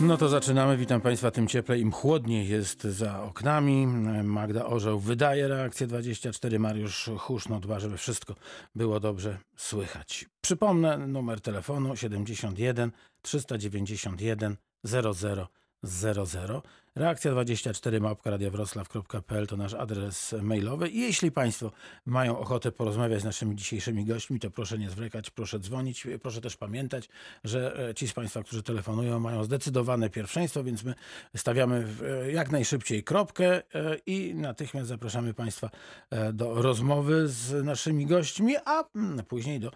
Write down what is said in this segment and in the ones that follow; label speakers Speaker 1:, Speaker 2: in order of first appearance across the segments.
Speaker 1: No to zaczynamy. Witam Państwa. Tym cieplej, im chłodniej jest za oknami. Magda Orzeł wydaje reakcję 24. Mariusz Huszno dba, żeby wszystko było dobrze słychać. Przypomnę numer telefonu 71 391 00 00. Reakcja 24 małpka to nasz adres mailowy. I jeśli Państwo mają ochotę porozmawiać z naszymi dzisiejszymi gośćmi, to proszę nie zwlekać, proszę dzwonić. Proszę też pamiętać, że e, ci z Państwa, którzy telefonują, mają zdecydowane pierwszeństwo, więc my stawiamy e, jak najszybciej kropkę e, i natychmiast zapraszamy Państwa do rozmowy z naszymi gośćmi, a mm, później do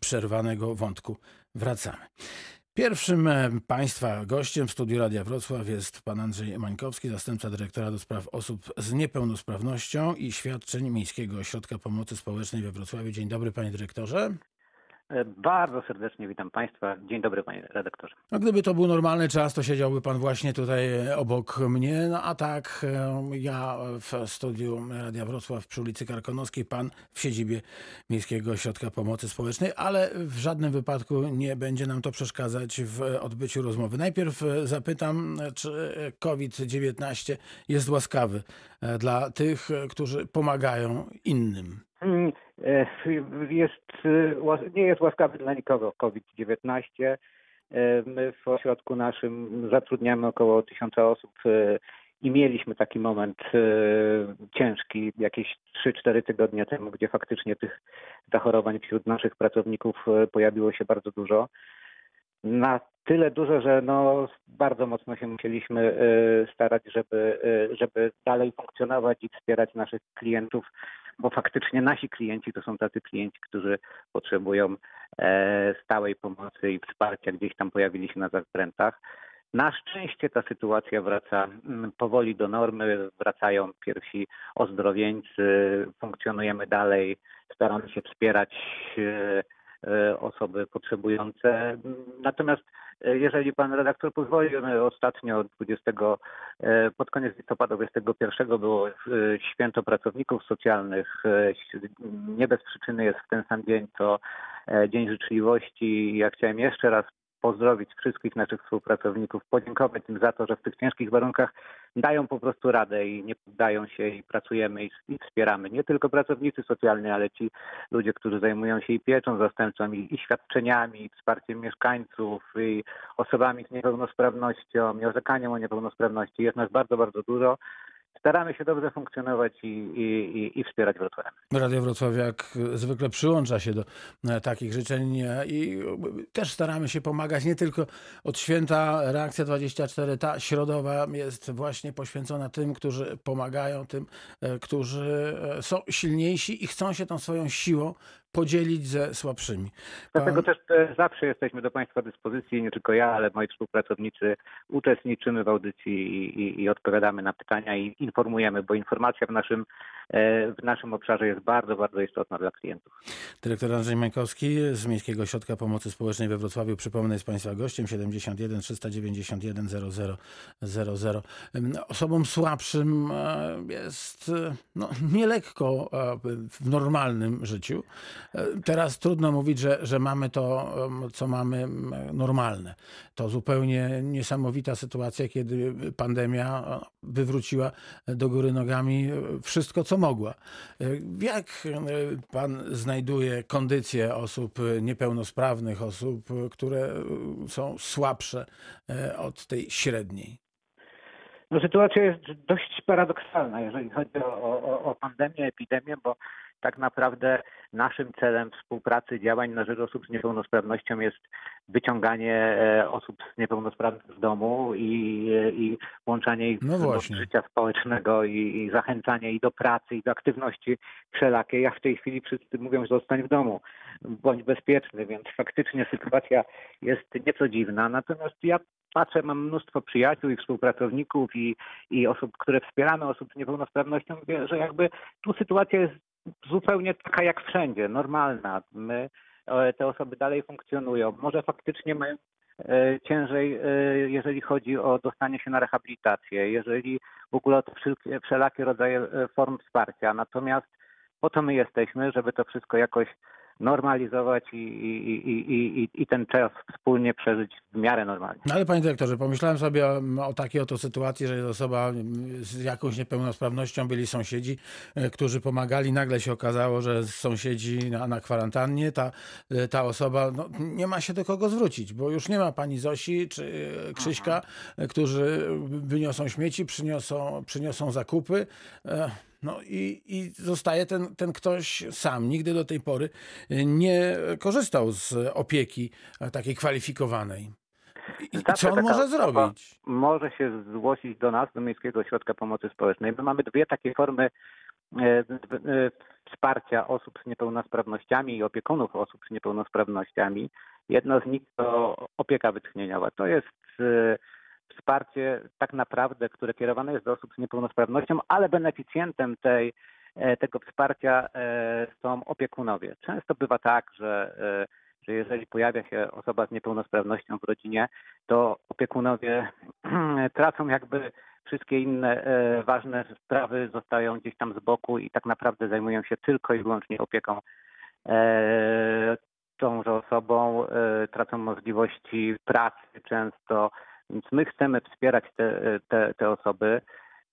Speaker 1: przerwanego wątku wracamy. Pierwszym e, Państwa gościem w studiu Radia Wrocław jest pan Andrzej Mańkowski, zastępca dyrektora do spraw osób z niepełnosprawnością i świadczeń Miejskiego Ośrodka Pomocy Społecznej we Wrocławiu. Dzień dobry panie dyrektorze.
Speaker 2: E, Bardzo serdecznie witam Państwa. Dzień dobry, panie redaktorze.
Speaker 1: No, gdyby to był normalny czas, to siedziałby pan właśnie tutaj e, obok mnie, no a tak e, ja w studiu Radia Wrocław przy ulicy Karkonoskiej, pan w siedzibie Miejskiego Ośrodka Pomocy Społecznej, ale w żadnym wypadku nie będzie nam to przeszkadzać w odbyciu rozmowy. Najpierw zapytam, czy COVID-19 jest łaskawy dla tych, którzy pomagają innym.
Speaker 2: Mm, e, Jest, e, łas- nie jest łaskawy dla nikogo COVID-19. E, My w ośrodku naszym zatrudniamy około tysiąca osób e, i mieliśmy taki moment ciężki jakieś 3-4 tygodnie temu, gdzie faktycznie tych zachorowań wśród naszych pracowników pojawiło się bardzo dużo. Na tyle dużo, że no, bardzo mocno się musieliśmy starać, żeby, żeby dalej funkcjonować i wspierać naszych klientów, bo faktycznie nasi klienci to są tacy klienci, którzy potrzebują e, stałej pomocy i wsparcia, gdzieś tam pojawili się na zakrętach. Na szczęście ta sytuacja wraca mm, powoli do normy, wracają pierwsi ozdrowieńcy, funkcjonujemy dalej, staramy się wspierać e, e, osoby potrzebujące. Natomiast jeżeli pan redaktor pozwoli, my ostatnio 20, e, pod koniec listopada 21 było e, święto pracowników socjalnych. E, Nie bez przyczyny jest w ten sam dzień to e, Dzień Życzliwości. Ja chciałem jeszcze raz pozdrowić wszystkich naszych współpracowników, podziękować im za to, że w tych ciężkich warunkach dają po prostu radę i nie poddają się i pracujemy i, i wspieramy. Nie tylko pracownicy socjalni, ale ci ludzie, którzy zajmują się i pieczą zastępczą, i, i świadczeniami, i wsparciem mieszkańców, i osobami z niepełnosprawnością, i orzekaniem o niepełnosprawności. Jest nas bardzo, bardzo dużo. Staramy się dobrze funkcjonować i, i, i, wspierać Wrocław.
Speaker 1: Radio Wrocław jak zwykle przyłącza się do e, takich życzeń i e, też staramy się pomagać nie tylko od święta Reakcja 24, ta środowa jest właśnie poświęcona tym, którzy pomagają, tym, e, którzy są silniejsi i chcą się tą swoją siłą podzielić ze słabszymi.
Speaker 2: Dlatego
Speaker 1: Pan-
Speaker 2: też e, zawsze jesteśmy do Państwa dyspozycji, nie tylko ja, ale moi współpracownicy. Uczestniczymy w audycji i, i, i odpowiadamy na pytania i informujemy, bo informacja w naszym, e, w naszym obszarze jest bardzo, bardzo istotna dla klientów.
Speaker 1: Dyrektor Andrzej Mańkowski z Miejskiego Ośrodka Pomocy Społecznej we Wrocławiu. Przypomnę, jest Państwa gościem 71 391 00 00. Ym, Osobom słabszym e, jest no, nielekko w normalnym życiu. E, Teraz trudno mówić, że, że mamy to, co mamy normalne. To zupełnie niesamowita sytuacja, kiedy pandemia e, wywróciła do góry nogami e, wszystko, co mogła. Jak pan znajduje kondycję osób niepełnosprawnych, osób, które są słabsze od tej średniej?
Speaker 2: No, sytuacja jest dość paradoksalna, jeżeli chodzi o, o, o pandemię, epidemię, bo tak naprawdę naszym celem współpracy, działań na rzecz osób z niepełnosprawnością jest wyciąganie e, osób niepełnosprawnych z domu i, i włączanie ich
Speaker 1: No
Speaker 2: do życia społecznego i, i zachęcanie ich do pracy i do aktywności wszelakiej. Jak w tej chwili wszyscy mówią, że zostań w domu, bądź bezpieczny, więc faktycznie sytuacja jest nieco dziwna. Natomiast ja patrzę, mam mnóstwo przyjaciół i współpracowników i, i osób, które wspieramy osób z niepełnosprawnością, że jakby tu sytuacja jest zupełnie taka jak wszędzie, normalna. My, e, te osoby dalej funkcjonują. Może faktycznie mają e, ciężej, e, jeżeli chodzi o dostanie się na rehabilitację, jeżeli w ogóle o te wszelkie, wszelakie rodzaje form wsparcia. Natomiast po to my jesteśmy, żeby to wszystko jakoś normalizować i, i, i, i, i ten czas wspólnie przeżyć w miarę normalnie.
Speaker 1: No ale panie dyrektorze, pomyślałem sobie o, o takiej oto sytuacji, że jest osoba z jakąś niepełnosprawnością, byli sąsiedzi, e, którzy pomagali, nagle się okazało, że sąsiedzi na, na kwarantannie, ta, e, ta osoba no, nie ma się do kogo zwrócić, bo już nie ma pani Zosi czy e, Krzyśka, którzy wyniosą śmieci, przyniosą, przyniosą zakupy. No i, i zostaje ten, ten ktoś sam. Nigdy do tej pory nie korzystał z opieki takiej kwalifikowanej. I co on może zrobić?
Speaker 2: Może się zgłosić do nas, do Miejskiego Ośrodka Pomocy Społecznej. My mamy dwie takie formy e, e, wsparcia osób z niepełnosprawnościami i opiekunów osób z niepełnosprawnościami. Jedna z nich to opieka wytchnieniowa. To jest e, wsparcie tak naprawdę, które kierowane jest do osób z niepełnosprawnością, ale beneficjentem tej, e, tego wsparcia e, są opiekunowie. Często bywa tak, że, e, że jeżeli pojawia się osoba z niepełnosprawnością w rodzinie, to opiekunowie tracą jakby wszystkie inne ważne sprawy, zostają gdzieś tam z boku i tak naprawdę zajmują się tylko i wyłącznie opieką tąże osobą, tracą możliwości pracy często, więc my chcemy wspierać te, te, te osoby.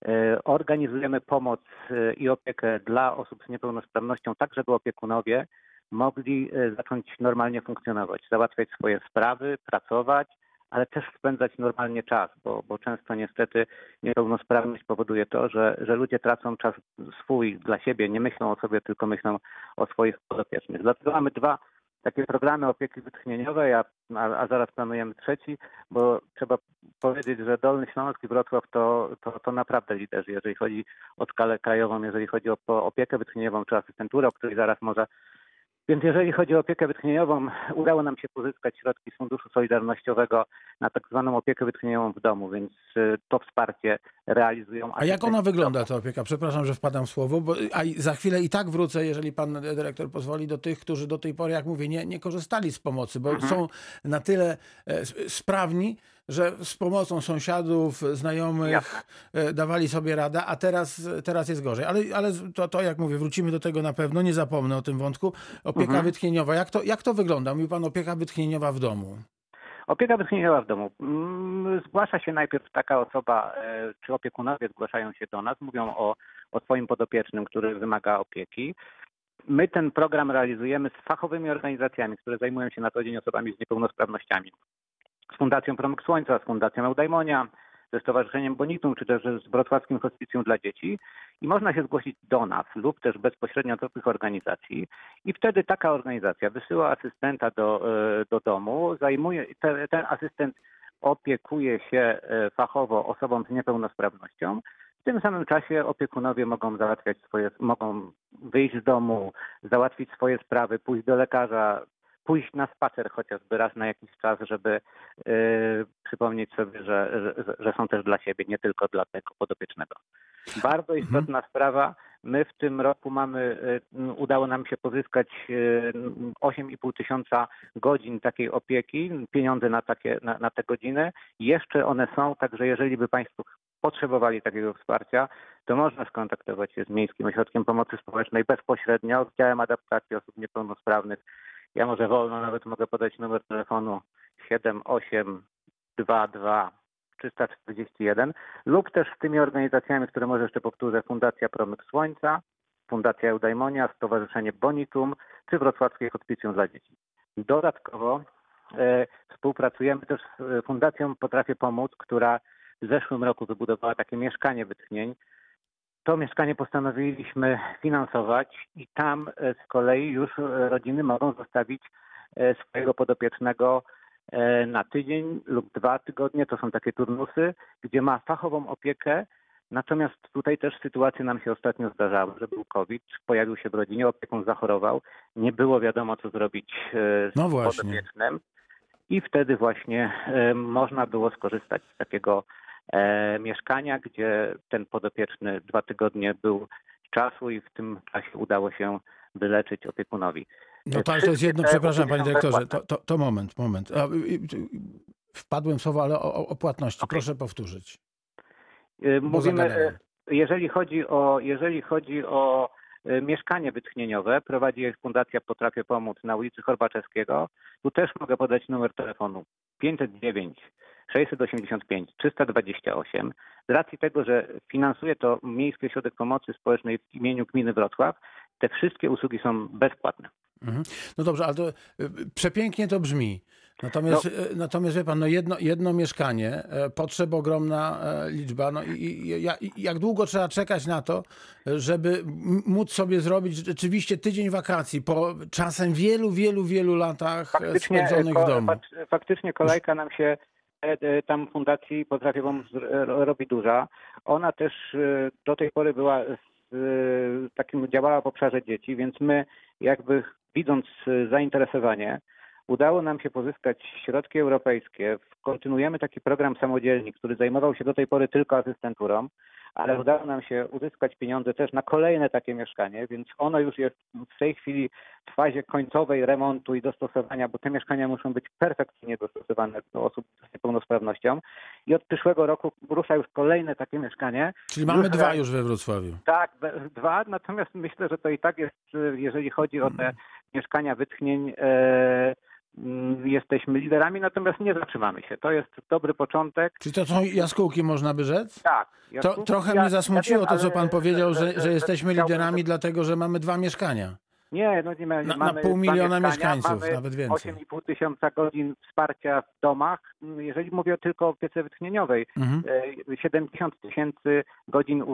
Speaker 2: E, organizujemy pomoc e, i opiekę dla osób z niepełnosprawnością, tak żeby opiekunowie mogli e, zacząć normalnie funkcjonować, załatwiać swoje sprawy, pracować, ale też spędzać normalnie czas, bo, bo często niestety niepełnosprawność powoduje to, że, że ludzie tracą czas swój dla siebie, nie myślą o sobie, tylko myślą o swoich podopiecznych. Dlatego mamy dwa takie programy opieki wytchnieniowej, a, a, a, zaraz planujemy trzeci, bo trzeba powiedzieć, że Dolny Śląsk i Wrocław to, to, to naprawdę liderzy, jeżeli chodzi o skalę krajową, jeżeli chodzi o, o opiekę wytchnieniową czy asystenturę, o której zaraz może więc jeżeli chodzi o opiekę wytchnieniową, udało nam się pozyskać środki z Funduszu Solidarnościowego na tak zwaną opiekę wytchnieniową w domu, więc y, to wsparcie realizują.
Speaker 1: A jak ona wygląda, ta opieka? Przepraszam, że wpadam w słowo, bo a za chwilę i tak wrócę, jeżeli pan dyrektor pozwoli, do tych, którzy do tej pory, jak mówię, nie, nie korzystali z pomocy, bo mhm. są na tyle e, sprawni, że z pomocą sąsiadów, znajomych Jasne. E, dawali sobie radę, a teraz, teraz jest gorzej. Ale, ale to, to, jak mówię, wrócimy do tego na pewno, nie zapomnę o tym wątku. Opieka mhm. wytchnieniowa, jak to, jak to wygląda? Mówił pan opieka wytchnieniowa w domu.
Speaker 2: Opieka wytchnieniowa w domu. Mm, zgłasza się najpierw taka osoba, e, czy opiekunowie zgłaszają się do nas, mówią o, o swoim podopiecznym, który wymaga opieki. My ten program realizujemy z fachowymi organizacjami, które zajmują się na co dzień osobami z niepełnosprawnościami z Fundacją Promyk Słońca, z Fundacją Eudajmonia, ze Stowarzyszeniem Bonitum, czy też z Wrocławskim Hospicjum dla Dzieci i można się zgłosić do nas lub też bezpośrednio do tych organizacji i wtedy taka organizacja wysyła asystenta do, e, do domu, zajmuje, te, ten asystent opiekuje się e, fachowo osobą z niepełnosprawnością. W tym samym czasie opiekunowie mogą załatwiać swoje, mogą wyjść z domu, załatwić swoje sprawy, pójść do lekarza, pójść na spacer chociażby raz na jakiś czas, żeby y, przypomnieć sobie, że, że, że, są też dla siebie, nie tylko dla tego podopiecznego. Bardzo mhm. istotna mhm. sprawa. My w tym roku mamy, y, udało nam się pozyskać 8,5 y, tysiąca godzin takiej opieki, pieniądze na, takie, na, na te godziny. Jeszcze one są, także jeżeli by Państwo potrzebowali takiego wsparcia, to można skontaktować się z Miejskim Ośrodkiem Pomocy Społecznej bezpośrednio, z działem adaptacji osób niepełnosprawnych ja może wolno nawet mogę podać numer telefonu 7822 341 lub też z tymi organizacjami, które może jeszcze powtórzę, Fundacja Promyk Słońca, Fundacja Eudajmonia, Stowarzyszenie Bonitum czy Wrocławskie Hospicjum dla Dzieci. Dodatkowo e, współpracujemy też z Fundacją Potrafię Pomóc, która w zeszłym roku wybudowała takie mieszkanie wytchnień, to mieszkanie postanowiliśmy finansować i tam e, z kolei już e, rodziny mogą zostawić e, swojego podopiecznego na tydzień lub dwa tygodnie. To są takie turnusy, gdzie ma fachową opiekę. Natomiast tutaj też sytuacje nam się ostatnio zdarzały, że był COVID, pojawił się w rodzinie, opiekun zachorował, nie było wiadomo, co zrobić z no podopiecznym. I wtedy właśnie można było skorzystać z takiego mieszkania, gdzie ten podopieczny dwa tygodnie był czasu i w tym czasie udało się wyleczyć opiekunowi.
Speaker 1: No tak, to jest jedno, przepraszam panie dyrektorze, to, to, to moment, moment. Wpadłem w słowo, ale o, o płatności, okay. proszę powtórzyć.
Speaker 2: Y, mówimy, jeżeli chodzi o, jeżeli chodzi o e, mieszkanie wytchnieniowe. Prowadzi je Fundacja Potrafię Pomóc na ulicy Chorbaczewskiego. Tu też mogę podać numer telefonu 509 685 328. Z racji tego, że finansuje to Miejski Ośrodek Pomocy Społecznej w imieniu gminy Wrocław, te wszystkie usługi są bezpłatne.
Speaker 1: Mhm. No dobrze, ale to y, przepięknie to brzmi. Natomiast, y, natomiast wie pan, no jedno, jedno mieszkanie, e, potrzeb ogromna liczba. No i, i, i jak długo trzeba czekać na to, żeby móc sobie zrobić rzeczywiście tydzień wakacji po czasem wielu, wielu, wielu latach
Speaker 2: Faktycznie,
Speaker 1: spędzonych w domu?
Speaker 2: fak- faktycznie kolejka nam się tam fundacji Potrafię Pomóc r- robi duża. Ona też e, do tej pory była e, takim działała w obszarze dzieci, więc my jakby widząc e, zainteresowanie udało nam się pozyskać środki europejskie. Kontynuujemy taki program samodzielny, który zajmował się do tej pory tylko asystenturą, ale udało nam się uzyskać pieniądze też na kolejne takie mieszkanie, więc ono już jest w tej chwili w fazie końcowej remontu i dostosowania, bo te mieszkania muszą być perfekcyjnie dostosowane do osób z niepełnosprawnością. I od przyszłego roku rusza już kolejne takie mieszkanie.
Speaker 1: Czyli mamy dwa już we Wrocławiu.
Speaker 2: Tak, dwa, natomiast myślę, że to i tak jest, jeżeli chodzi o te mieszkania wytchnień, e, jesteśmy liderami, natomiast nie zatrzymamy się. To jest dobry początek.
Speaker 1: Czyli to są jaskółki, można by rzec?
Speaker 2: Tak.
Speaker 1: To, trochę
Speaker 2: ja-
Speaker 1: mnie zasmuciło
Speaker 2: ja
Speaker 1: to,
Speaker 2: wiem,
Speaker 1: co pan powiedział, że, że jesteśmy
Speaker 2: chciałbym,
Speaker 1: liderami, dlatego że mamy dwa mieszkania.
Speaker 2: Nie, no nie ma,
Speaker 1: Na- na
Speaker 2: mamy
Speaker 1: pół
Speaker 2: dwa
Speaker 1: miliona mieszkańców,
Speaker 2: mamy
Speaker 1: nawet więcej.
Speaker 2: 8,5 tysiąca godzin wsparcia w domach. Jeżeli mówię tylko o opiece wytchnieniowej,
Speaker 1: Mhm.
Speaker 2: e, 70 tysięcy godzin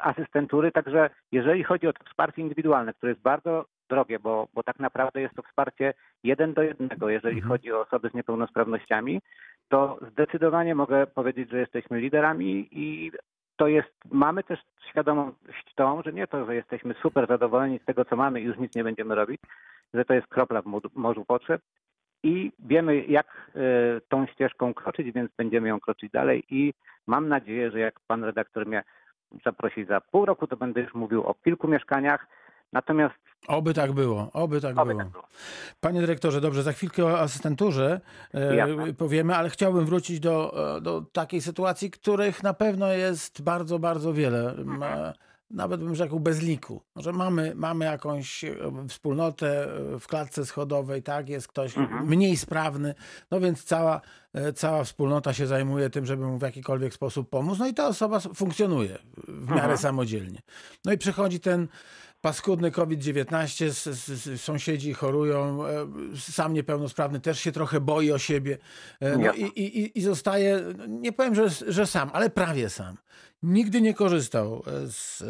Speaker 2: asystentury, także jeżeli chodzi o to wsparcie indywidualne, które jest bardzo drogie, bo, bo tak naprawdę jest to wsparcie jeden do jednego, jeżeli
Speaker 1: Mhm.
Speaker 2: chodzi o osoby z niepełnosprawnościami, to zdecydowanie mogę powiedzieć, że jesteśmy liderami i to jest, mamy też świadomość tą, że nie to, że jesteśmy super zadowoleni z tego, co mamy i już nic nie będziemy robić, że to jest kropla w morzu potrzeb i wiemy, jak e, tą ścieżką kroczyć, więc będziemy ją kroczyć dalej i mam nadzieję, że jak pan redaktor mnie zaprosi za pół roku, to będę już mówił o kilku mieszkaniach, natomiast
Speaker 1: Oby tak było, oby tak
Speaker 2: oby
Speaker 1: było.
Speaker 2: tak było.
Speaker 1: Panie dyrektorze, dobrze, za chwilkę o asystenturze e,
Speaker 2: Jasne.
Speaker 1: powiemy, ale chciałbym wrócić do, e, do takiej sytuacji, których na pewno jest bardzo, bardzo wiele. Ma, nawet bym rzekł bez liku, że mamy, mamy jakąś e, wspólnotę w klatce schodowej, tak, jest ktoś
Speaker 2: Mhm.
Speaker 1: mniej sprawny, no więc cała, cała wspólnota się zajmuje tym, żeby mu w jakikolwiek sposób pomóc, no i ta osoba funkcjonuje w miarę
Speaker 2: Mhm.
Speaker 1: samodzielnie. No i przychodzi ten paskudny COVID-19, s- s- s- sąsiedzi chorują, e, sam niepełnosprawny też się trochę boi o siebie. E, No i, i, i zostaje, no, nie powiem, że, że sam, ale prawie sam. Nigdy nie korzystał e, z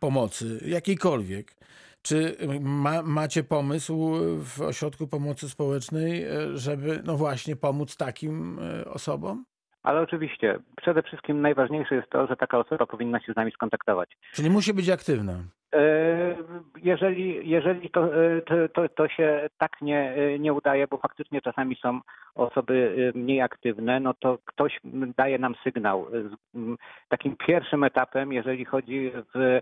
Speaker 1: pomocy jakiejkolwiek. Czy ma, macie pomysł w Ośrodku Pomocy Społecznej, żeby no właśnie pomóc takim osobom?
Speaker 2: Ale oczywiście, przede wszystkim najważniejsze jest to, że taka osoba powinna się z nami skontaktować.
Speaker 1: Czyli musi być aktywna.
Speaker 2: E, Jeżeli, jeżeli to, e, to, to, to się tak nie, e, nie udaje, bo faktycznie czasami są osoby mniej aktywne, no to ktoś daje nam sygnał. Takim pierwszym etapem, jeżeli chodzi w,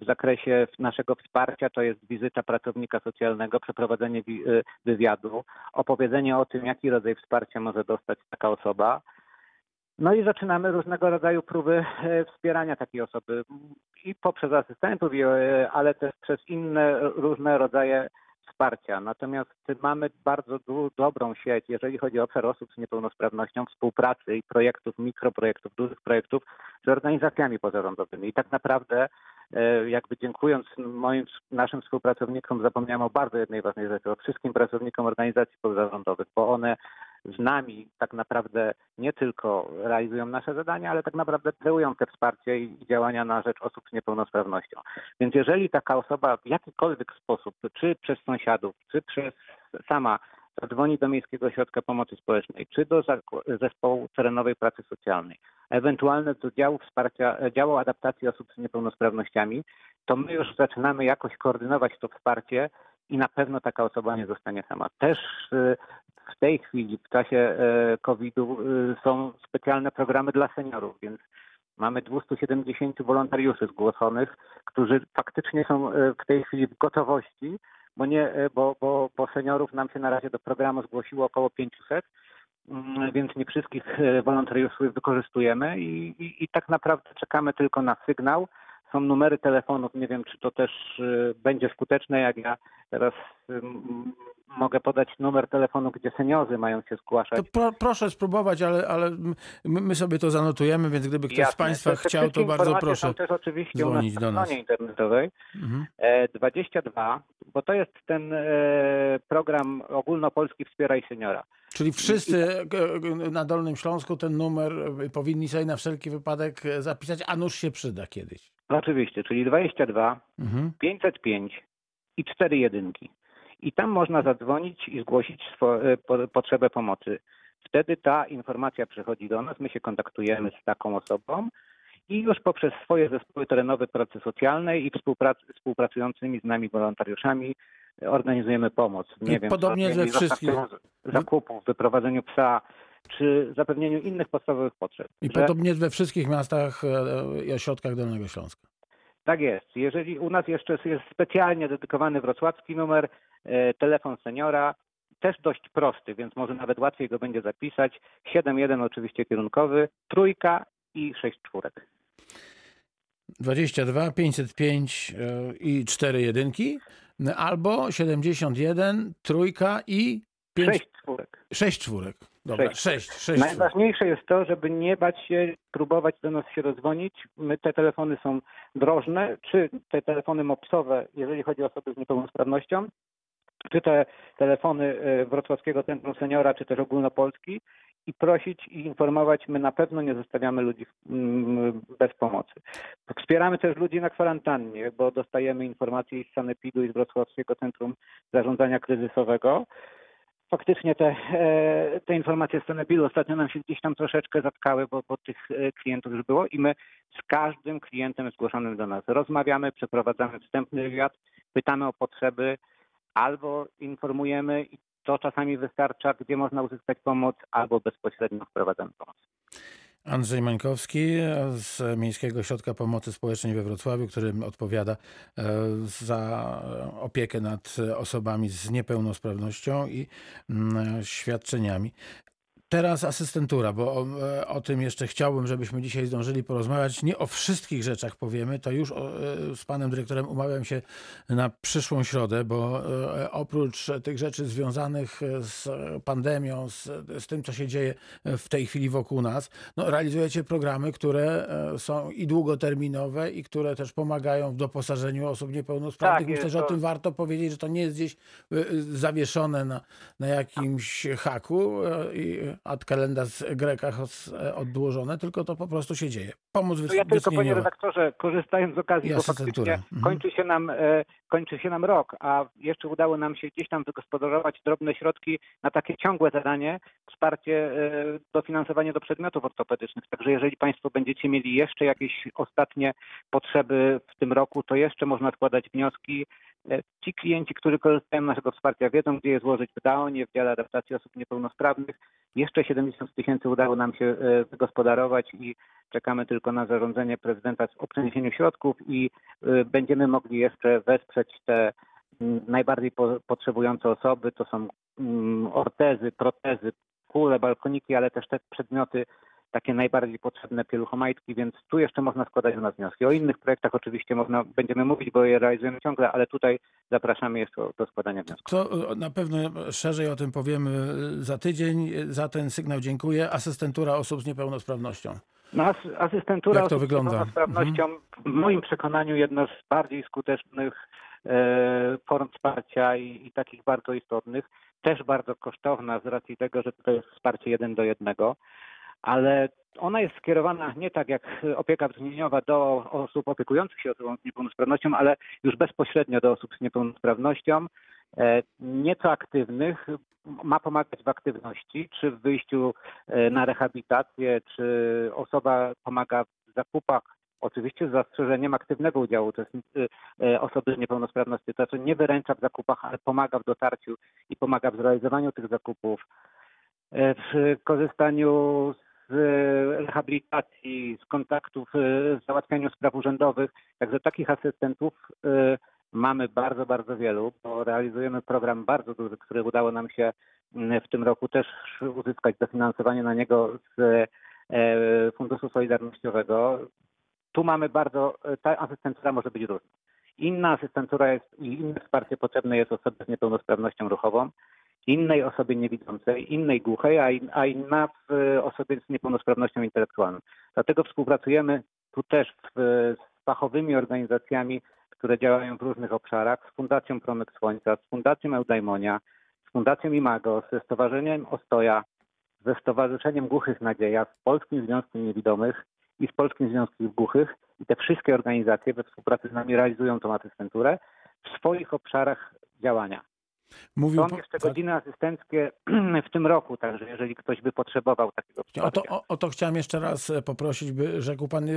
Speaker 2: w zakresie naszego wsparcia, to jest wizyta pracownika socjalnego, przeprowadzenie wi- wywiadu, opowiedzenie o tym, jaki rodzaj wsparcia może dostać taka osoba. No i zaczynamy różnego rodzaju próby e, wspierania takiej osoby i poprzez asystentów, e, ale też przez inne różne rodzaje wsparcia. Natomiast mamy bardzo dobrą sieć, jeżeli chodzi o obszar osób z niepełnosprawnością, współpracy i projektów, mikroprojektów, dużych projektów z organizacjami pozarządowymi. I tak naprawdę e, jakby dziękując moim, naszym współpracownikom, zapomniałem o bardzo jednej ważnej rzeczy, o wszystkim pracownikom organizacji pozarządowych, bo one z nami tak naprawdę nie tylko realizują nasze zadania, ale tak naprawdę kreują te wsparcie i działania na rzecz osób z niepełnosprawnością. Więc jeżeli taka osoba w jakikolwiek sposób, czy przez sąsiadów, czy przez sama zadzwoni do Miejskiego Ośrodka Pomocy Społecznej, czy do zespołu terenowej pracy socjalnej, ewentualnie do działu wsparcia, działu adaptacji osób z niepełnosprawnościami, to my już zaczynamy jakoś koordynować to wsparcie i na pewno taka osoba nie zostanie sama. Też y, w tej chwili, w czasie e, COVID-u y, są specjalne programy dla seniorów, więc mamy 270 wolontariuszy zgłoszonych, którzy faktycznie są w tej chwili w gotowości, bo, nie, bo, bo, bo seniorów nam się na razie do programu zgłosiło około 500, mm, więc nie wszystkich wolontariuszy wykorzystujemy i, i, i tak naprawdę czekamy tylko na sygnał są numery telefonów. Nie wiem, czy to też y, będzie skuteczne, jak ja teraz y, mogę podać numer telefonu, gdzie seniorzy mają się zgłaszać.
Speaker 1: To pro, proszę spróbować, ale, ale my, sobie to zanotujemy, więc gdyby ktoś z
Speaker 2: Jasne.
Speaker 1: Państwa
Speaker 2: Te- te
Speaker 1: chciał, to bardzo proszę.
Speaker 2: Są też oczywiście u nas
Speaker 1: dzwonić
Speaker 2: na
Speaker 1: nas.
Speaker 2: stronie internetowej.
Speaker 1: Mhm.
Speaker 2: E, 22, bo to jest ten e, program ogólnopolski Wspieraj Seniora.
Speaker 1: Czyli wszyscy e, na Dolnym Śląsku ten numer e, powinni sobie na wszelki wypadek e, zapisać, a nuż się przyda kiedyś.
Speaker 2: Oczywiście, czyli 22,
Speaker 1: Mhm.
Speaker 2: 505 i 4 jedynki. I tam można zadzwonić i zgłosić swo, e, po, potrzebę pomocy. Wtedy ta informacja przychodzi do nas, my się kontaktujemy z taką osobą i już poprzez swoje zespoły terenowe pracy socjalnej i współprac, współpracującymi z nami wolontariuszami e, organizujemy pomoc. Nie wiem,
Speaker 1: podobnie
Speaker 2: organizacji
Speaker 1: wszystkich-
Speaker 2: zakupów, wyprowadzeniu psa, czy zapewnieniu innych podstawowych potrzeb.
Speaker 1: I
Speaker 2: Że-
Speaker 1: podobnie we wszystkich miastach e, i ośrodkach Dolnego Śląska.
Speaker 2: Tak jest. Jeżeli u nas jeszcze jest specjalnie dedykowany wrocławski numer, e, telefon seniora, też dość prosty, więc może nawet łatwiej go będzie zapisać. 7.1 oczywiście kierunkowy, trójka i 6 czwórek.
Speaker 1: 22, 505 e, i 4 jedynki, albo 71, trójka i 5,
Speaker 2: 6 czwórek.
Speaker 1: 6 czwórek. Dobra,
Speaker 2: Sześć.
Speaker 1: 6, 6 czwórek.
Speaker 2: Najważniejsze jest to, żeby nie bać się, próbować do nas się rozdzwonić. My te telefony są drożne, czy te telefony mopsowe, jeżeli chodzi o osoby z niepełnosprawnością, czy te telefony e, Wrocławskiego Centrum Seniora, czy też ogólnopolski i prosić i informować, my na pewno nie zostawiamy ludzi mm, bez pomocy. Wspieramy też ludzi na kwarantannie, bo dostajemy informacje i z Sanepidu i z Wrocławskiego Centrum Zarządzania Kryzysowego. Faktycznie te, e, te informacje z Sanepidu ostatnio nam się gdzieś tam troszeczkę zatkały, bo, bo tych e, klientów już było i my z każdym klientem zgłoszonym do nas rozmawiamy, przeprowadzamy wstępny wywiad, pytamy o potrzeby, albo informujemy i to czasami wystarcza, gdzie można uzyskać pomoc, albo bezpośrednio wprowadzamy pomoc.
Speaker 1: Andrzej Mańkowski z Miejskiego Ośrodka Pomocy Społecznej we Wrocławiu, który odpowiada e, za opiekę nad osobami z niepełnosprawnością i mm, świadczeniami. Teraz asystentura, bo o, e, o tym jeszcze chciałbym, żebyśmy dzisiaj zdążyli porozmawiać. Nie o wszystkich rzeczach powiemy, to już o, e, z panem dyrektorem umawiam się na przyszłą środę, bo e, oprócz tych rzeczy związanych z pandemią, z, z tym, co się dzieje w tej chwili wokół nas, no, realizujecie programy, które są i długoterminowe, i które też pomagają w doposażeniu osób niepełnosprawnych.
Speaker 2: Tak,
Speaker 1: Myślę, że o
Speaker 2: to-
Speaker 1: tym warto powiedzieć, że to nie jest gdzieś zawieszone na, na jakimś haku i ad calendas grecas e, odłożone, tylko to po prostu się dzieje. Pomoc
Speaker 2: No ja tylko, panie redaktorze, korzystając z okazji, bo faktycznie
Speaker 1: Mhm.
Speaker 2: kończy się, nam, e, kończy się nam rok, a jeszcze udało nam się gdzieś tam wygospodarować drobne środki na takie ciągłe zadanie, wsparcie, e, dofinansowanie do przedmiotów ortopedycznych. Także jeżeli Państwo będziecie mieli jeszcze jakieś ostatnie potrzeby w tym roku, to jeszcze można składać wnioski. E, Ci klienci, którzy korzystają z naszego wsparcia, wiedzą, gdzie je złożyć w Downie, w dziale adaptacji osób niepełnosprawnych. Jeszcze 70 tysięcy udało nam się e, wygospodarować i czekamy tylko na zarządzenie prezydenta o przeniesieniu środków i będziemy mogli jeszcze wesprzeć te mm, najbardziej po, potrzebujące osoby. To są mm, ortezy, protezy, kule, balkoniki, ale też te przedmioty takie najbardziej potrzebne pieluchomajtki, więc tu jeszcze można składać u nas wnioski. O innych projektach oczywiście można, będziemy mówić, bo je realizujemy ciągle, ale tutaj zapraszamy jeszcze do składania wniosków.
Speaker 1: To e, na pewno szerzej o tym powiemy e, za tydzień. Za ten sygnał dziękuję. Asystentura osób z niepełnosprawnością.
Speaker 2: No, as- asystentura
Speaker 1: Jak to
Speaker 2: osób z
Speaker 1: wygląda?
Speaker 2: niepełnosprawnością w moim przekonaniu jedna z bardziej skutecznych e, form wsparcia i, i takich bardzo istotnych, też bardzo kosztowna z racji tego, że to jest wsparcie jeden do jednego, ale ona jest skierowana nie tak jak opieka wytchnieniowa do osób opiekujących się osobą z niepełnosprawnością, ale już bezpośrednio do osób z niepełnosprawnością, e, nieco aktywnych, ma pomagać w aktywności, czy w wyjściu e, na rehabilitację, czy osoba pomaga w zakupach, oczywiście z zastrzeżeniem aktywnego udziału uczestnicy, e, osoby z niepełnosprawnością, to znaczy nie wyręcza w zakupach, ale pomaga w dotarciu i pomaga w zrealizowaniu tych zakupów, e, w korzystaniu z rehabilitacji, z kontaktów, w załatwianiu spraw urzędowych. Także takich asystentów mamy bardzo, bardzo wielu, bo realizujemy program bardzo duży, który udało nam się w tym roku też uzyskać dofinansowanie na niego z Funduszu Solidarnościowego. Tu mamy bardzo, ta asystentura może być różna. Inna asystentura jest i inne wsparcie potrzebne jest osobie z niepełnosprawnością ruchową, innej osobie niewidzącej, innej głuchej, a, in, a inna w osobie z niepełnosprawnością intelektualną. Dlatego współpracujemy tu też w, z fachowymi organizacjami, które działają w różnych obszarach, z Fundacją Promyk Słońca, z Fundacją Eudaimonia, z Fundacją Imago, ze Stowarzyszeniem Ostoja, ze Stowarzyszeniem Głuchych Nadzieja, z Polskim Związkiem Niewidomych i z Polskim Związkiem Głuchych. I te wszystkie organizacje we współpracy z nami realizują tą asystenturę w swoich obszarach działania.
Speaker 1: Mówił
Speaker 2: Są jeszcze
Speaker 1: tak.
Speaker 2: godziny asystenckie w tym roku, także jeżeli ktoś by potrzebował takiego
Speaker 1: O
Speaker 2: wsparcia.
Speaker 1: to, o, o to chciałem jeszcze raz e, poprosić, by rzekł Pan, e,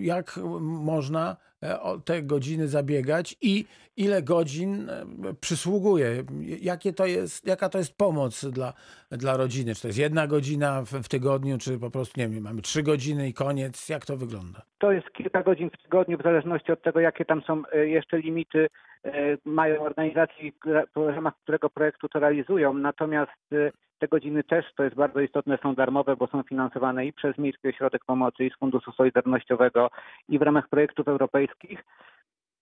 Speaker 1: jak można o te godziny zabiegać i ile godzin e, przysługuje? Jakie to jest, jaka to jest pomoc dla, dla rodziny? Czy to jest jedna godzina w, w tygodniu, czy po prostu, nie wiem, mamy trzy godziny i koniec? Jak to wygląda?
Speaker 2: To jest kilka godzin w tygodniu, w zależności od tego, jakie tam są e, jeszcze limity, e, mają organizacje, w ramach którego projektu to realizują. Natomiast e, te godziny też, to jest bardzo istotne, są darmowe, bo są finansowane i przez Miejski Ośrodek Pomocy, i z Funduszu Solidarnościowego, i w ramach projektów europejskich.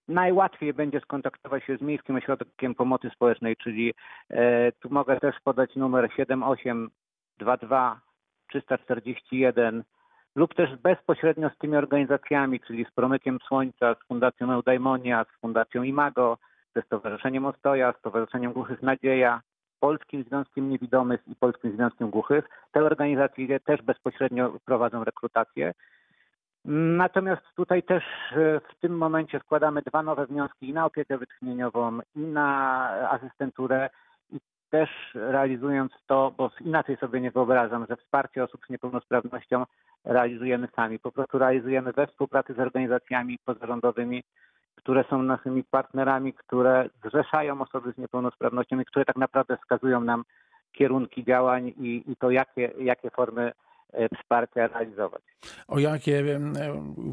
Speaker 2: Najłatwiej będzie skontaktować się z Miejskim Ośrodkiem Pomocy Społecznej, czyli e, tu mogę też podać numer 7822 341 lub też bezpośrednio z tymi organizacjami, czyli z Promykiem Słońca, z Fundacją Eudaimonia, z Fundacją Imago, ze Stowarzyszeniem Ostoja, Stowarzyszeniem Głuchych Nadzieja, Polskim Związkiem Niewidomych i Polskim Związkiem Głuchych. Te organizacje też bezpośrednio prowadzą rekrutację. Natomiast tutaj też e, w tym momencie składamy dwa nowe wnioski i na opiekę wytchnieniową, i na asystenturę. I też realizując to, bo inaczej sobie nie wyobrażam, że wsparcie osób z niepełnosprawnością realizujemy sami. Po prostu realizujemy we współpracy z organizacjami pozarządowymi, które są naszymi partnerami, które zrzeszają osoby z niepełnosprawnością i które tak naprawdę wskazują nam kierunki działań i, i to, jakie, jakie formy e, wsparcia realizować.
Speaker 1: O jakie em,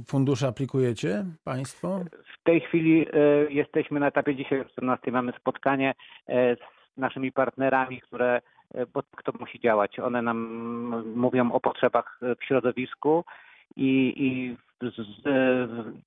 Speaker 1: fundusze aplikujecie Państwo?
Speaker 2: W tej chwili e, jesteśmy na etapie dzisiaj o 14 mamy spotkanie e, z naszymi partnerami, które e, bo tak to musi działać. One nam mówią o potrzebach e, w środowisku i, i z,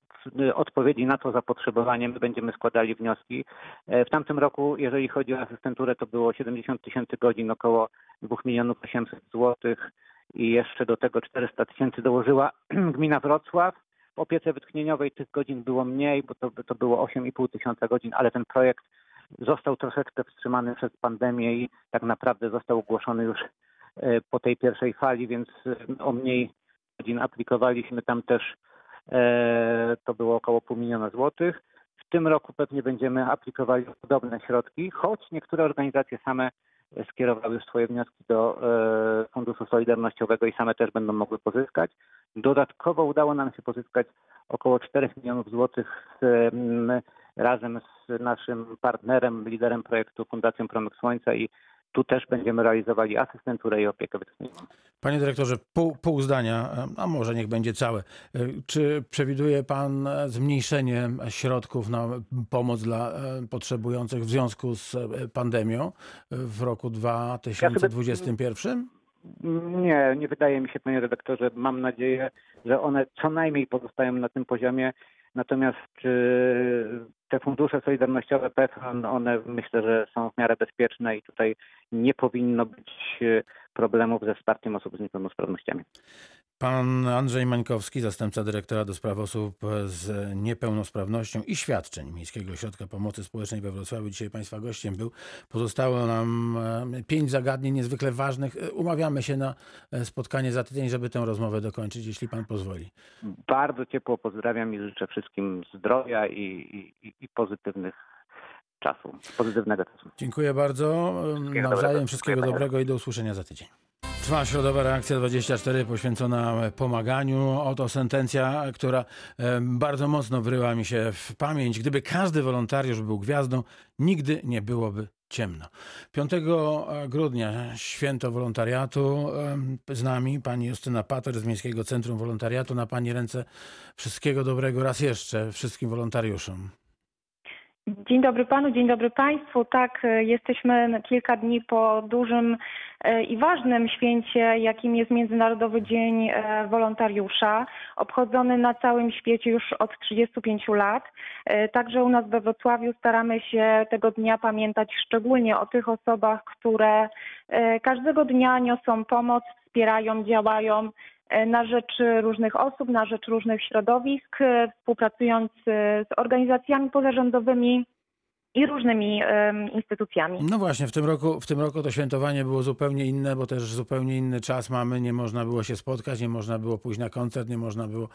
Speaker 2: w odpowiedzi na to zapotrzebowanie my będziemy składali wnioski. E, W tamtym roku, jeżeli chodzi o asystenturę, to było 70 tysięcy godzin, około 2 milionów 800 złotych i jeszcze do tego 400 tysięcy dołożyła gmina Wrocław. W opiece wytchnieniowej tych godzin było mniej, bo to, to było 8,5 tysiąca godzin, ale ten projekt został troszeczkę wstrzymany przez pandemię i tak naprawdę został ogłoszony już e, po tej pierwszej fali, więc e, o mniej godzin aplikowaliśmy tam też to było około pół miliona złotych. W tym roku pewnie będziemy aplikowali podobne środki, choć niektóre organizacje same e, skierowały swoje wnioski do e, Funduszu Solidarnościowego i same też będą mogły pozyskać. Dodatkowo udało nam się pozyskać około 4 milionów złotych razem z naszym partnerem, liderem projektu Fundacją Promyk Słońca i tu też będziemy realizowali asystenturę i opiekę wytchnieniową.
Speaker 1: Panie dyrektorze, pół, pół zdania, a może niech będzie całe. E, Czy przewiduje Pan zmniejszenie środków na pomoc dla e, potrzebujących w związku z e, pandemią w roku 2021?
Speaker 2: Nie, nie wydaje mi się, panie redaktorze. Mam nadzieję, że one co najmniej pozostają na tym poziomie. Natomiast e, te fundusze solidarnościowe PFRON, one myślę, że są w miarę bezpieczne i tutaj nie powinno być e, problemów ze wsparciem osób z niepełnosprawnościami.
Speaker 1: Pan Andrzej Mańkowski, zastępca dyrektora do spraw osób z niepełnosprawnością i świadczeń Miejskiego Ośrodka Pomocy Społecznej we Wrocławiu. Dzisiaj Państwa gościem był. Pozostało nam e, pięć zagadnień niezwykle ważnych. E, Umawiamy się na e, spotkanie za tydzień, żeby tę rozmowę dokończyć, jeśli Pan pozwoli.
Speaker 2: Bardzo ciepło pozdrawiam i życzę wszystkim zdrowia i, i, i pozytywnych czasu, pozytywnego czasu.
Speaker 1: Dziękuję bardzo.
Speaker 2: Wszystkiego
Speaker 1: Nawzajem
Speaker 2: dobrego.
Speaker 1: wszystkiego dobrego i do usłyszenia za tydzień. Trwa środowa reakcja 24 poświęcona pomaganiu. Oto sentencja, która e, bardzo mocno wryła mi się w pamięć. Gdyby każdy wolontariusz był gwiazdą, nigdy nie byłoby ciemno. 5 grudnia święto wolontariatu. E, Z nami pani Justyna Pater z Miejskiego Centrum Wolontariatu. Na pani ręce wszystkiego dobrego raz jeszcze wszystkim wolontariuszom.
Speaker 3: Dzień dobry panu, dzień dobry państwu. Tak, e, jesteśmy kilka dni po dużym e, i ważnym święcie, jakim jest Międzynarodowy Dzień e, Wolontariusza, obchodzony na całym świecie już od 35 lat. E, Także u nas we Wrocławiu staramy się tego dnia pamiętać szczególnie o tych osobach, które e, każdego dnia niosą pomoc, wspierają, działają e, na rzecz różnych osób, na rzecz różnych środowisk, e, współpracując e, z organizacjami pozarządowymi i różnymi instytucjami.
Speaker 1: No właśnie, w tym, roku, w tym roku to świętowanie było zupełnie inne, bo też zupełnie inny czas mamy. Nie można było się spotkać, nie można było pójść na koncert, nie można było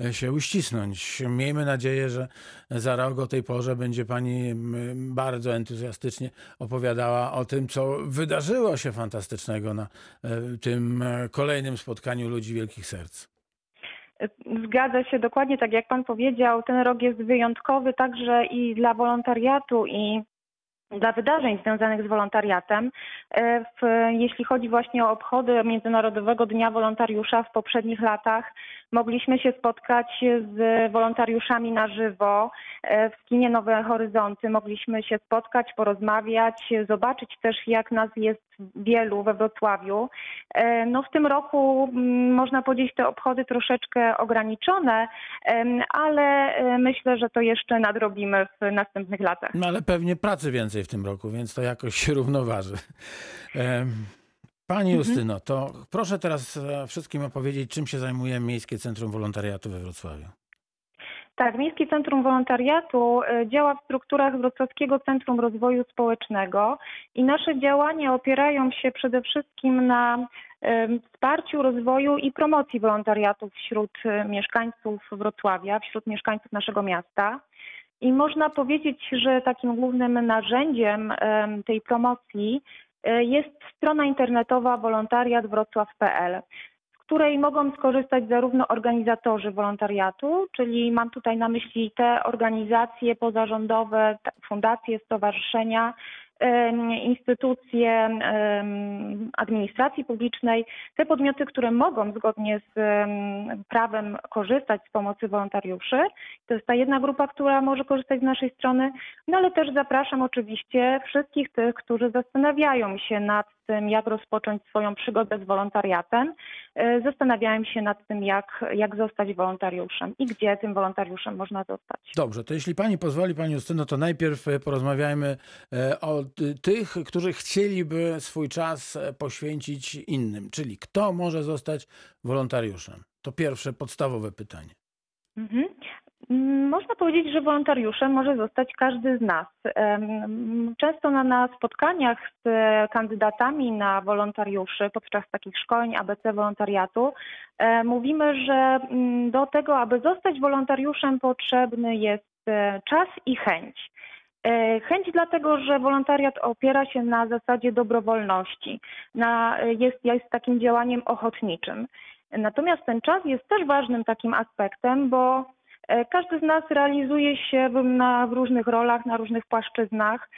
Speaker 1: e, się uścisnąć. Miejmy nadzieję, że za rok o tej porze będzie pani bardzo entuzjastycznie opowiadała o tym, co wydarzyło się fantastycznego na e, tym e, kolejnym spotkaniu ludzi wielkich serc.
Speaker 3: Zgadza się dokładnie tak, jak Pan powiedział. Ten rok jest wyjątkowy także i dla wolontariatu, i dla wydarzeń związanych z wolontariatem. E, W, jeśli chodzi właśnie o obchody Międzynarodowego Dnia Wolontariusza w poprzednich latach, mogliśmy się spotkać z wolontariuszami na żywo e, w kinie Nowe Horyzonty. Mogliśmy się spotkać, porozmawiać, zobaczyć też, jak nas jest wielu we Wrocławiu. E, No w tym roku mm, można powiedzieć te obchody troszeczkę ograniczone, ale e, myślę, że to jeszcze nadrobimy w następnych latach.
Speaker 1: No ale pewnie pracy więcej w tym roku, więc to jakoś się równoważy. Pani Justyno, to proszę teraz e, wszystkim opowiedzieć, czym się zajmuje Miejskie Centrum Wolontariatu we Wrocławiu.
Speaker 3: Tak, Miejskie Centrum Wolontariatu e, działa w strukturach Wrocławskiego Centrum Rozwoju Społecznego i nasze działania opierają się przede wszystkim na em, wsparciu rozwoju i promocji wolontariatu wśród e, mieszkańców Wrocławia, wśród mieszkańców naszego miasta. I można powiedzieć, że takim głównym narzędziem em, tej promocji e, jest strona internetowa wolontariatwrocław.pl której mogą skorzystać zarówno organizatorzy wolontariatu, czyli mam tutaj na myśli te organizacje pozarządowe, fundacje, stowarzyszenia, instytucje administracji publicznej, te podmioty, które mogą zgodnie z em, prawem korzystać z pomocy wolontariuszy. To jest ta jedna grupa, która może korzystać z naszej strony, no ale też zapraszam oczywiście wszystkich tych, którzy zastanawiają się nad tym, jak rozpocząć swoją przygodę z wolontariatem, e, zastanawiają się nad tym, jak, jak zostać wolontariuszem i gdzie tym wolontariuszem można zostać.
Speaker 1: Dobrze, to jeśli pani pozwoli, pani Justyno, to najpierw e, porozmawiajmy e, o ty- tych, którzy chcieliby swój czas poświęcić innym, czyli kto może zostać wolontariuszem. To pierwsze podstawowe pytanie.
Speaker 3: Mhm. Mm, Można powiedzieć, że wolontariuszem może zostać każdy z nas. Często na, na spotkaniach z e, kandydatami na wolontariuszy podczas takich szkoleń ABC wolontariatu e, mówimy, że mm, do tego, aby zostać wolontariuszem potrzebny jest e, czas i chęć. Chęć dlatego, że wolontariat opiera się na zasadzie dobrowolności, na, jest, jest takim działaniem ochotniczym. Natomiast ten czas jest też ważnym takim aspektem, bo każdy z nas realizuje się w, na, w różnych rolach, na różnych płaszczyznach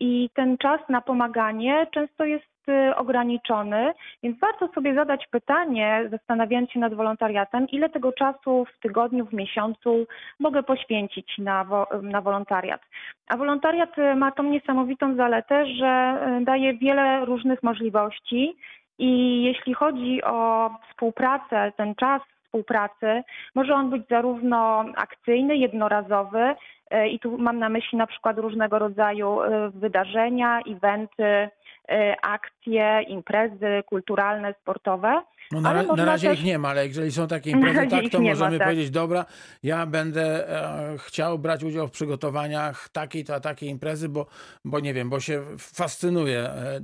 Speaker 3: i ten czas na pomaganie często jest e, ograniczony, więc warto sobie zadać pytanie, zastanawiając się nad wolontariatem, ile tego czasu w tygodniu, w miesiącu mogę poświęcić na, wo, na wolontariat. A wolontariat e, ma tą niesamowitą zaletę, że e, daje wiele różnych możliwości i jeśli chodzi o współpracę, ten czas współpracy, może on być zarówno akcyjny, jednorazowy e, i tu mam na myśli na przykład różnego rodzaju e, wydarzenia, eventy, e, akcje, imprezy kulturalne, sportowe.
Speaker 1: No na, na razie
Speaker 3: też-
Speaker 1: ich nie ma, ale jeżeli są takie imprezy, tak, to
Speaker 3: nie ma,
Speaker 1: możemy
Speaker 3: tak.
Speaker 1: powiedzieć, dobra, ja będę e, chciał brać udział w przygotowaniach takiej to a takiej imprezy, bo, bo nie wiem, bo się fascynuję e,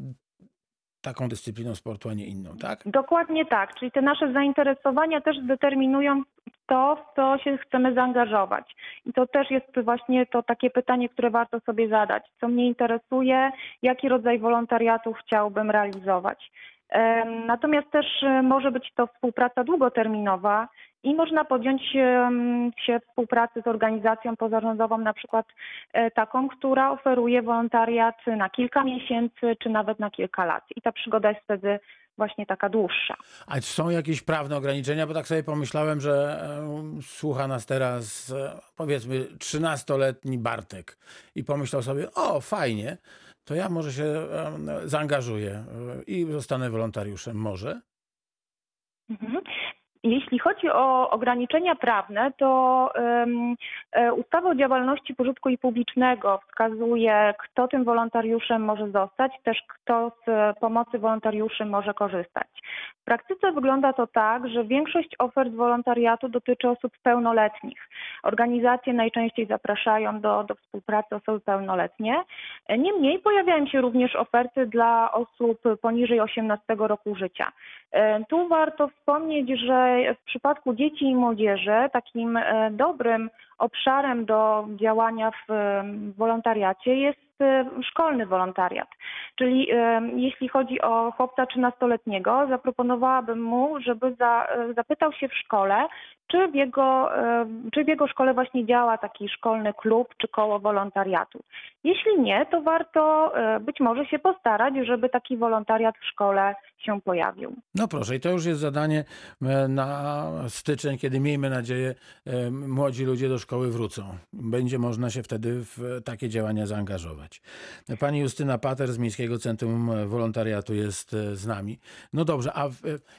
Speaker 1: taką dyscypliną sportu, a nie inną, tak?
Speaker 3: Dokładnie tak, czyli te nasze zainteresowania też determinują to, w co się chcemy zaangażować. I to też jest właśnie to takie pytanie, które warto sobie zadać. Co mnie interesuje, jaki rodzaj wolontariatu chciałbym realizować. Natomiast też e, może być to współpraca długoterminowa i można podjąć się współpracy z organizacją pozarządową, na przykład e, taką, która oferuje wolontariat na kilka miesięcy czy nawet na kilka lat. I ta przygoda jest wtedy właśnie taka dłuższa.
Speaker 1: A są jakieś prawne ograniczenia? Bo tak sobie pomyślałem, że słucha nas teraz e, powiedzmy 13-letni Bartek i pomyślał sobie, o fajnie, to ja może się zaangażuję e, i zostanę wolontariuszem. Może?
Speaker 3: Mhm. Jeśli chodzi o ograniczenia prawne, to um, ustawa o działalności pożytku i publicznego wskazuje, kto tym wolontariuszem może zostać, też kto z pomocy wolontariuszy może korzystać. W praktyce wygląda to tak, że większość ofert wolontariatu dotyczy osób pełnoletnich. Organizacje najczęściej zapraszają do, do współpracy osoby pełnoletnie. Niemniej pojawiają się również oferty dla osób poniżej 18 roku życia. E, tu warto wspomnieć, że w przypadku dzieci i młodzieży takim e, dobrym obszarem do działania w wolontariacie jest e, szkolny wolontariat. Czyli jeśli chodzi o chłopca 13-letniego, zaproponowałabym mu, żeby za, zapytał się w szkole, czy w, jego, czy w jego szkole właśnie działa taki szkolny klub czy koło wolontariatu. Jeśli nie, to warto być może się postarać, żeby taki wolontariat w szkole się pojawił.
Speaker 1: No proszę, i to już jest zadanie e, na styczeń, kiedy miejmy nadzieję e, młodzi ludzie do szkoły wrócą. Będzie można się wtedy w takie działania zaangażować. Pani Justyna Pater z Miejskiego Centrum Wolontariatu jest e, z nami. No dobrze, a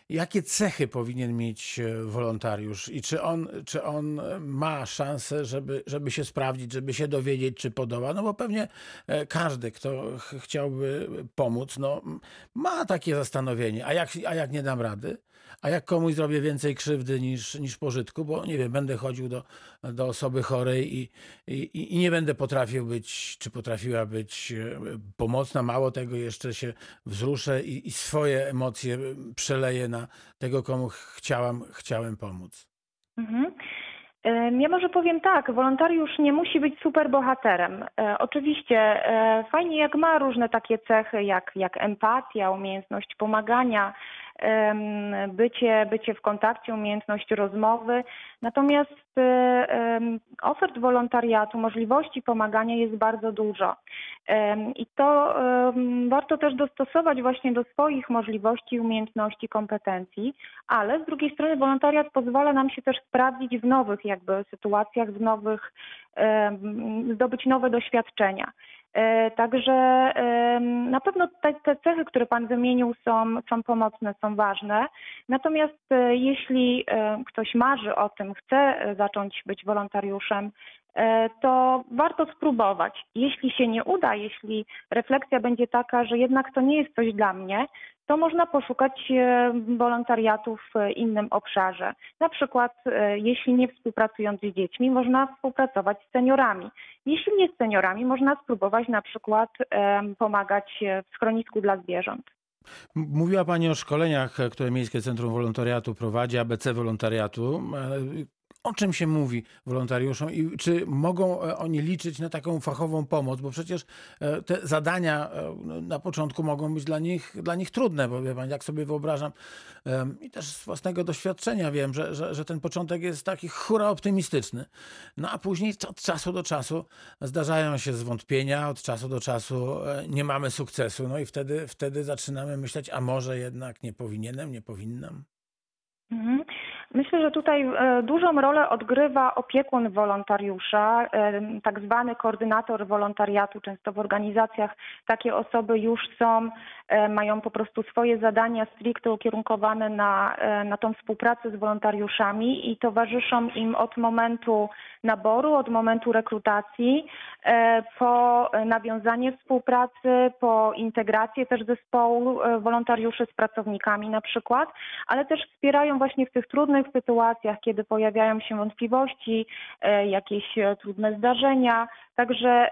Speaker 1: jakie cechy powinien mieć wolontariusz i czy on, czy on ma szansę, żeby, żeby się sprawdzić, żeby się dowiedzieć, czy podoba? No bo pewnie każdy, kto chciałby pomóc, no, ma takie zastanowienie. A jak, a jak nie dam rady? A jak komuś zrobię więcej krzywdy niż, niż pożytku, bo nie wiem, będę chodził do, do osoby chorej i, i, i nie będę potrafił być, czy potrafiła być e, pomocna. Mało tego, jeszcze się wzruszę i, i swoje emocje przeleję na tego, komu chciałam, chciałem pomóc.
Speaker 3: Mhm. Ja może powiem tak, wolontariusz nie musi być super bohaterem. E, oczywiście e, fajnie jak ma różne takie cechy jak, jak empatia, umiejętność pomagania, bycie, bycie w kontakcie, umiejętność rozmowy. Natomiast e, ofert wolontariatu, możliwości pomagania jest bardzo dużo. I to warto też dostosować właśnie do swoich możliwości, umiejętności, kompetencji, ale z drugiej strony wolontariat pozwala nam się też sprawdzić w nowych jakby sytuacjach, w nowych, zdobyć nowe doświadczenia. E, także na pewno te, te, cechy, które Pan wymienił, są, są pomocne, są ważne. Natomiast e, jeśli e, ktoś marzy o tym, chce zacząć być wolontariuszem, to warto spróbować. Jeśli się nie uda, jeśli refleksja będzie taka, że jednak to nie jest coś dla mnie, to można poszukać e, wolontariatu w innym obszarze. Na przykład, e, jeśli nie współpracując z dziećmi, można współpracować z seniorami. Jeśli nie z seniorami, można spróbować na przykład pomagać w schronisku dla zwierząt.
Speaker 1: Mówiła Pani o szkoleniach, które Miejskie Centrum Wolontariatu prowadzi, ABC Wolontariatu. O czym się mówi wolontariuszom i czy mogą e, oni liczyć na taką fachową pomoc, bo przecież e, te zadania e, no, na początku mogą być dla nich, dla nich trudne, bo wie pan, jak sobie wyobrażam i też z własnego doświadczenia wiem, że, że, że ten początek jest taki hura optymistyczny, no a później od czasu do czasu zdarzają się zwątpienia, od czasu do czasu nie mamy sukcesu, no i wtedy, wtedy zaczynamy myśleć, a może jednak nie powinienem, nie powinnam.
Speaker 3: Mhm. Myślę, że tutaj e, dużą rolę odgrywa opiekun wolontariusza, e, tak zwany koordynator wolontariatu. Często w organizacjach takie osoby już są, e, mają po prostu swoje zadania stricte ukierunkowane na, na tą współpracę z wolontariuszami i towarzyszą im od momentu naboru, od momentu rekrutacji, po nawiązanie współpracy, po integrację też zespołu wolontariuszy z pracownikami na przykład, ale też wspierają właśnie w tych trudnych trudnych sytuacjach, kiedy pojawiają się wątpliwości, e, jakieś e, trudne zdarzenia. Także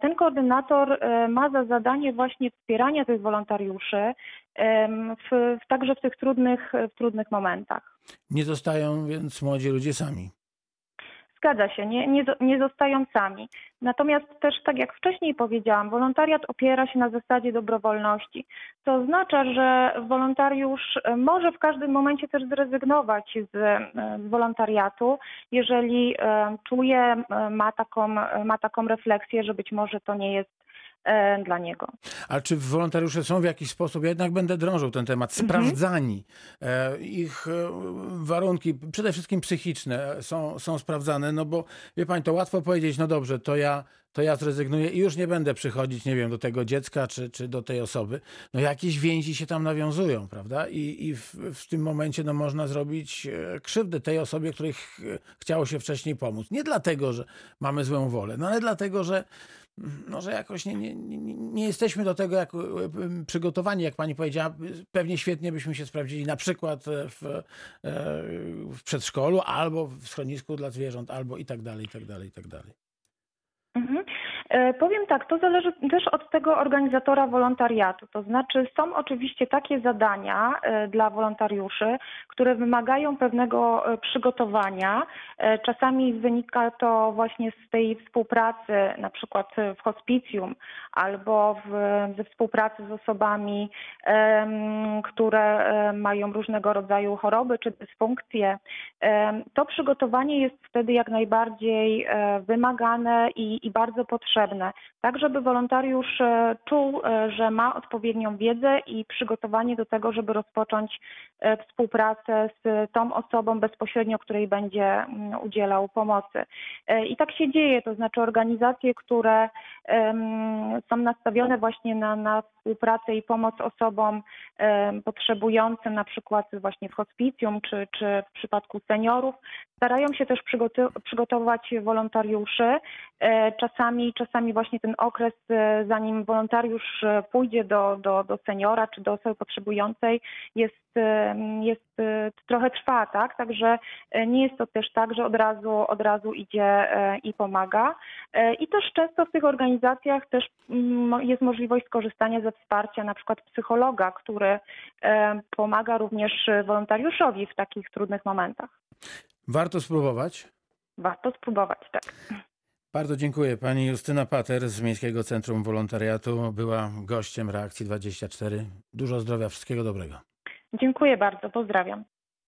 Speaker 3: ten koordynator e, ma za zadanie właśnie wspierania tych wolontariuszy, w, także w tych trudnych, w trudnych momentach.
Speaker 1: Nie zostają więc młodzi ludzie sami.
Speaker 3: Zgadza się, nie, nie, nie zostają sami. Natomiast też, tak jak wcześniej powiedziałam, wolontariat opiera się na zasadzie dobrowolności. To oznacza, że wolontariusz może w każdym momencie też zrezygnować z, z wolontariatu, jeżeli e, czuje, e, ma taką, ma taką refleksję, że być może to nie jest E, dla niego.
Speaker 1: A czy wolontariusze są w jakiś sposób, ja jednak będę drążył ten temat, mhm. sprawdzani? Mhm. Ich e, warunki, przede wszystkim psychiczne, są, są sprawdzane, no bo wie pani, to łatwo powiedzieć, no dobrze, to ja to ja zrezygnuję i już nie będę przychodzić, nie wiem, do tego dziecka czy, czy do tej osoby. No jakieś więzi się tam nawiązują, prawda? I, i w, w tym momencie no, można zrobić e, krzywdę tej osobie, której ch chciało się wcześniej pomóc. Nie dlatego, że mamy złą wolę, no ale dlatego, że no, że jakoś nie, nie, nie, jesteśmy do tego jak, przygotowani, jak pani powiedziała. Pewnie świetnie byśmy się sprawdzili na przykład w, e, w przedszkolu albo w schronisku dla zwierząt, albo i tak dalej, i tak dalej, i tak dalej.
Speaker 3: E, Powiem tak, to zależy też od tego organizatora wolontariatu. To znaczy, są oczywiście takie zadania e, dla wolontariuszy, które wymagają pewnego e, przygotowania. Czasami wynika to właśnie z tej współpracy, na przykład w hospicjum albo w, ze współpracy z osobami, które mają różnego rodzaju choroby czy dysfunkcje. To przygotowanie jest wtedy jak najbardziej wymagane i, i bardzo potrzebne, tak żeby wolontariusz e, czuł, e, że ma odpowiednią wiedzę i przygotowanie do tego, żeby rozpocząć e, współpracę z tą osobą bezpośrednio, której będzie mm, udzielał pomocy. I tak się dzieje, to znaczy organizacje, które są nastawione właśnie na, na współpracę i pomoc osobom potrzebującym, na przykład właśnie w hospicjum czy, czy w przypadku seniorów, starają się też przygotować wolontariuszy. E, Czasami, czasami właśnie ten okres, e, zanim wolontariusz e, pójdzie do, do, do seniora czy do osoby potrzebującej, jest, jest trochę trwa, tak? Także nie jest to też tak, że od razu, od razu idzie i pomaga. I też często w tych organizacjach też mm, jest możliwość skorzystania ze wsparcia na przykład psychologa, który pomaga również wolontariuszowi w takich trudnych momentach.
Speaker 1: Warto spróbować.
Speaker 3: Warto spróbować, tak.
Speaker 1: Bardzo dziękuję. Pani Justyna Pater z Miejskiego Centrum Wolontariatu była gościem Reakcji 24. Dużo zdrowia, wszystkiego dobrego.
Speaker 3: Dziękuję bardzo, pozdrawiam.